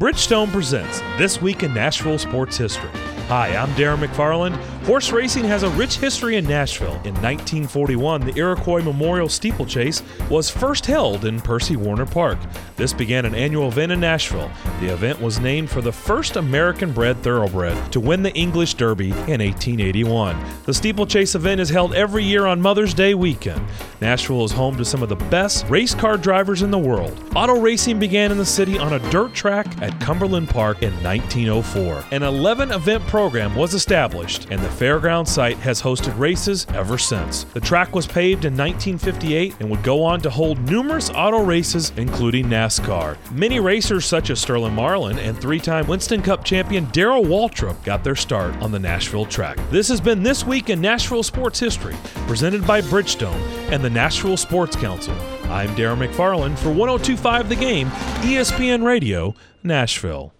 Bridgestone presents This Week in Nashville Sports History. Hi, I'm Darren McFarland. Horse racing has a rich history in Nashville. In 1941, the Iroquois Memorial Steeplechase was first held in Percy Warner Park. This began an annual event in Nashville. The event was named for the first American bred thoroughbred to win the English Derby in 1881. The steeplechase event is held every year on Mother's Day weekend. Nashville is home to some of the best race car drivers in the world. Auto racing began in the city on a dirt track at Cumberland Park in 1904. An 11 event program was established, and the fairground site has hosted races ever since. The track was paved in 1958 and would go on to hold numerous auto races, including NASCAR. Many racers such as Sterling Marlin and three time Winston Cup champion Darrell Waltrip got their start on the Nashville track. This has been This Week in Nashville Sports History, presented by Bridgestone and the Nashville Sports Council. I'm Darren McFarland for 1025 The Game, ESPN Radio, Nashville.